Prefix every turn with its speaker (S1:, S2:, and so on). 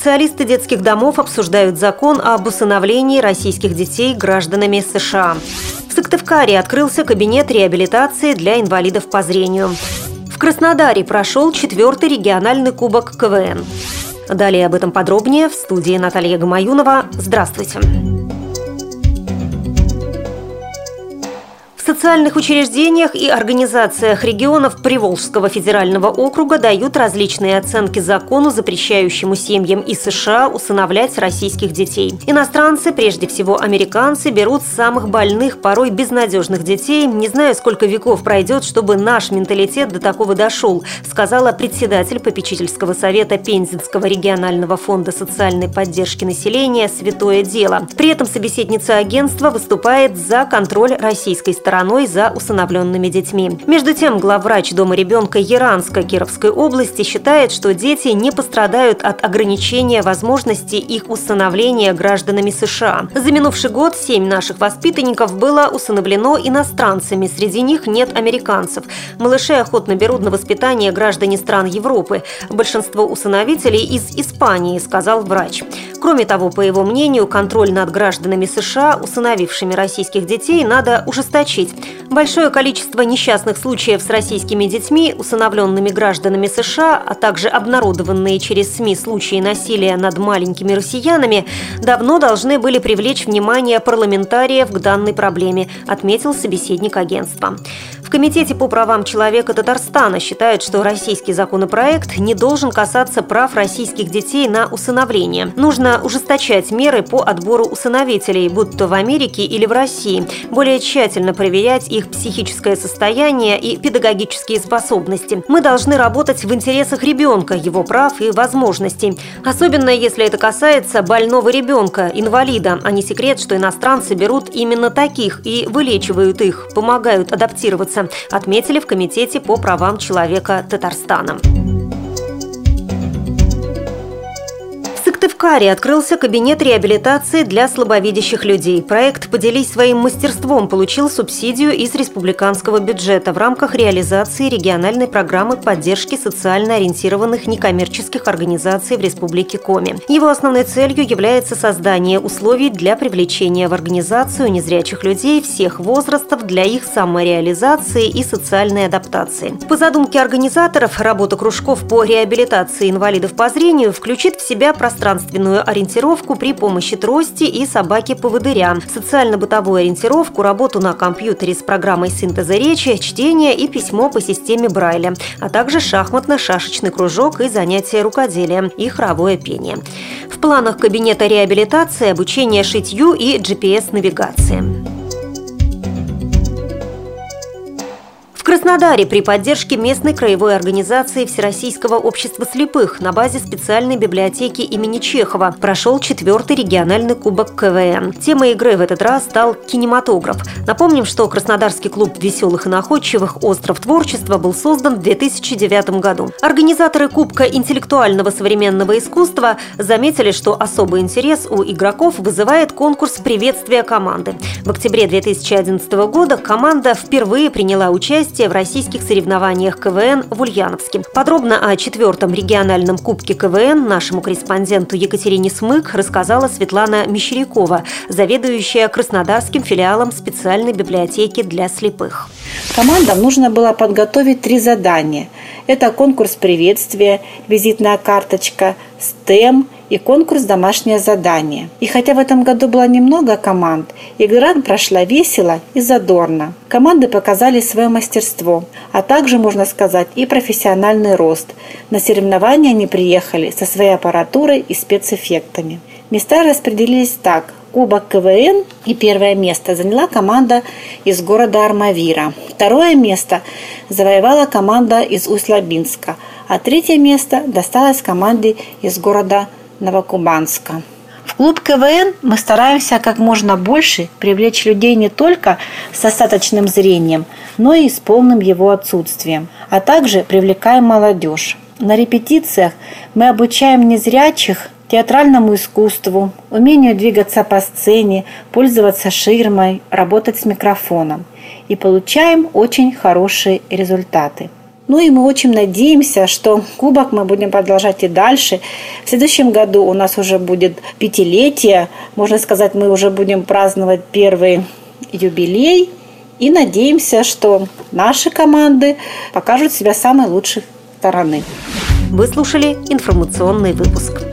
S1: Специалисты детских домов обсуждают закон об усыновлении российских детей гражданами США. В Сыктывкаре открылся кабинет реабилитации для инвалидов по зрению. В Краснодаре прошел четвертый региональный кубок КВН. Далее об этом подробнее в студии Наталья Гамаюнова. Здравствуйте. Социальных учреждениях и организациях регионов Приволжского федерального округа дают различные оценки закону, запрещающему семьям из США усыновлять российских детей. Иностранцы, прежде всего американцы, берут самых больных, порой безнадежных детей. Не знаю, сколько веков пройдет, чтобы наш менталитет до такого дошел, сказала председатель попечительского совета Пензенского регионального фонда социальной поддержки населения «Святое дело». При этом собеседница агентства выступает за контроль российской стороны стороной за усыновленными детьми. Между тем, главврач Дома ребенка Яранской Кировской области считает, что дети не пострадают от ограничения возможности их усыновления гражданами США. За минувший год семь наших воспитанников было усыновлено иностранцами, среди них нет американцев. Малышей охотно берут на воспитание граждане стран Европы. Большинство усыновителей из Испании, сказал врач. Кроме того, по его мнению, контроль над гражданами США, усыновившими российских детей, надо ужесточить. Большое количество несчастных случаев с российскими детьми, усыновленными гражданами США, а также обнародованные через СМИ случаи насилия над маленькими россиянами, давно должны были привлечь внимание парламентариев к данной проблеме, отметил собеседник агентства. В Комитете по правам человека Татарстана считают, что российский законопроект не должен касаться прав российских детей на усыновление. Нужно ужесточать меры по отбору усыновителей, будь то в Америке или в России, более тщательно проверять их психическое состояние и педагогические способности. Мы должны работать в интересах ребенка, его прав и возможностей. Особенно если это касается больного ребенка, инвалида, а не секрет, что иностранцы берут именно таких и вылечивают их, помогают адаптироваться отметили в Комитете по правам человека Татарстана. Сыктывкаре открылся кабинет реабилитации для слабовидящих людей. Проект «Поделись своим мастерством» получил субсидию из республиканского бюджета в рамках реализации региональной программы поддержки социально ориентированных некоммерческих организаций в Республике Коми. Его основной целью является создание условий для привлечения в организацию незрячих людей всех возрастов для их самореализации и социальной адаптации. По задумке организаторов, работа кружков по реабилитации инвалидов по зрению включит в себя пространство пространственную ориентировку при помощи трости и собаки-поводыря, социально-бытовую ориентировку, работу на компьютере с программой синтеза речи, чтение и письмо по системе Брайля, а также шахматно-шашечный кружок и занятия рукоделием и хоровое пение. В планах кабинета реабилитации обучение шитью и GPS-навигации. Краснодаре при поддержке местной краевой организации Всероссийского общества слепых на базе специальной библиотеки имени Чехова прошел четвертый региональный кубок КВН. Темой игры в этот раз стал кинематограф. Напомним, что Краснодарский клуб веселых и находчивых «Остров творчества» был создан в 2009 году. Организаторы Кубка интеллектуального современного искусства заметили, что особый интерес у игроков вызывает конкурс приветствия команды. В октябре 2011 года команда впервые приняла участие в российских соревнованиях КВН в Ульяновске. Подробно о четвертом региональном кубке КВН нашему корреспонденту Екатерине Смык рассказала Светлана Мещерякова, заведующая Краснодарским филиалом специальной библиотеки для слепых.
S2: Командам нужно было подготовить три задания. Это конкурс приветствия, визитная карточка, STEM – и конкурс «Домашнее задание». И хотя в этом году было немного команд, игра прошла весело и задорно. Команды показали свое мастерство, а также, можно сказать, и профессиональный рост. На соревнования они приехали со своей аппаратурой и спецэффектами. Места распределились так. Кубок КВН и первое место заняла команда из города Армавира. Второе место завоевала команда из Усть-Лабинска, а третье место досталось команде из города Новокубанска. В клуб КВН мы стараемся как можно больше привлечь людей не только с остаточным зрением, но и с полным его отсутствием, а также привлекаем молодежь. На репетициях мы обучаем незрячих театральному искусству, умению двигаться по сцене, пользоваться ширмой, работать с микрофоном. И получаем очень хорошие результаты. Ну и мы очень надеемся, что кубок мы будем продолжать и дальше. В следующем году у нас уже будет пятилетие. Можно сказать, мы уже будем праздновать первый юбилей. И надеемся, что наши команды покажут себя самой лучшей стороны.
S1: Вы слушали информационный выпуск.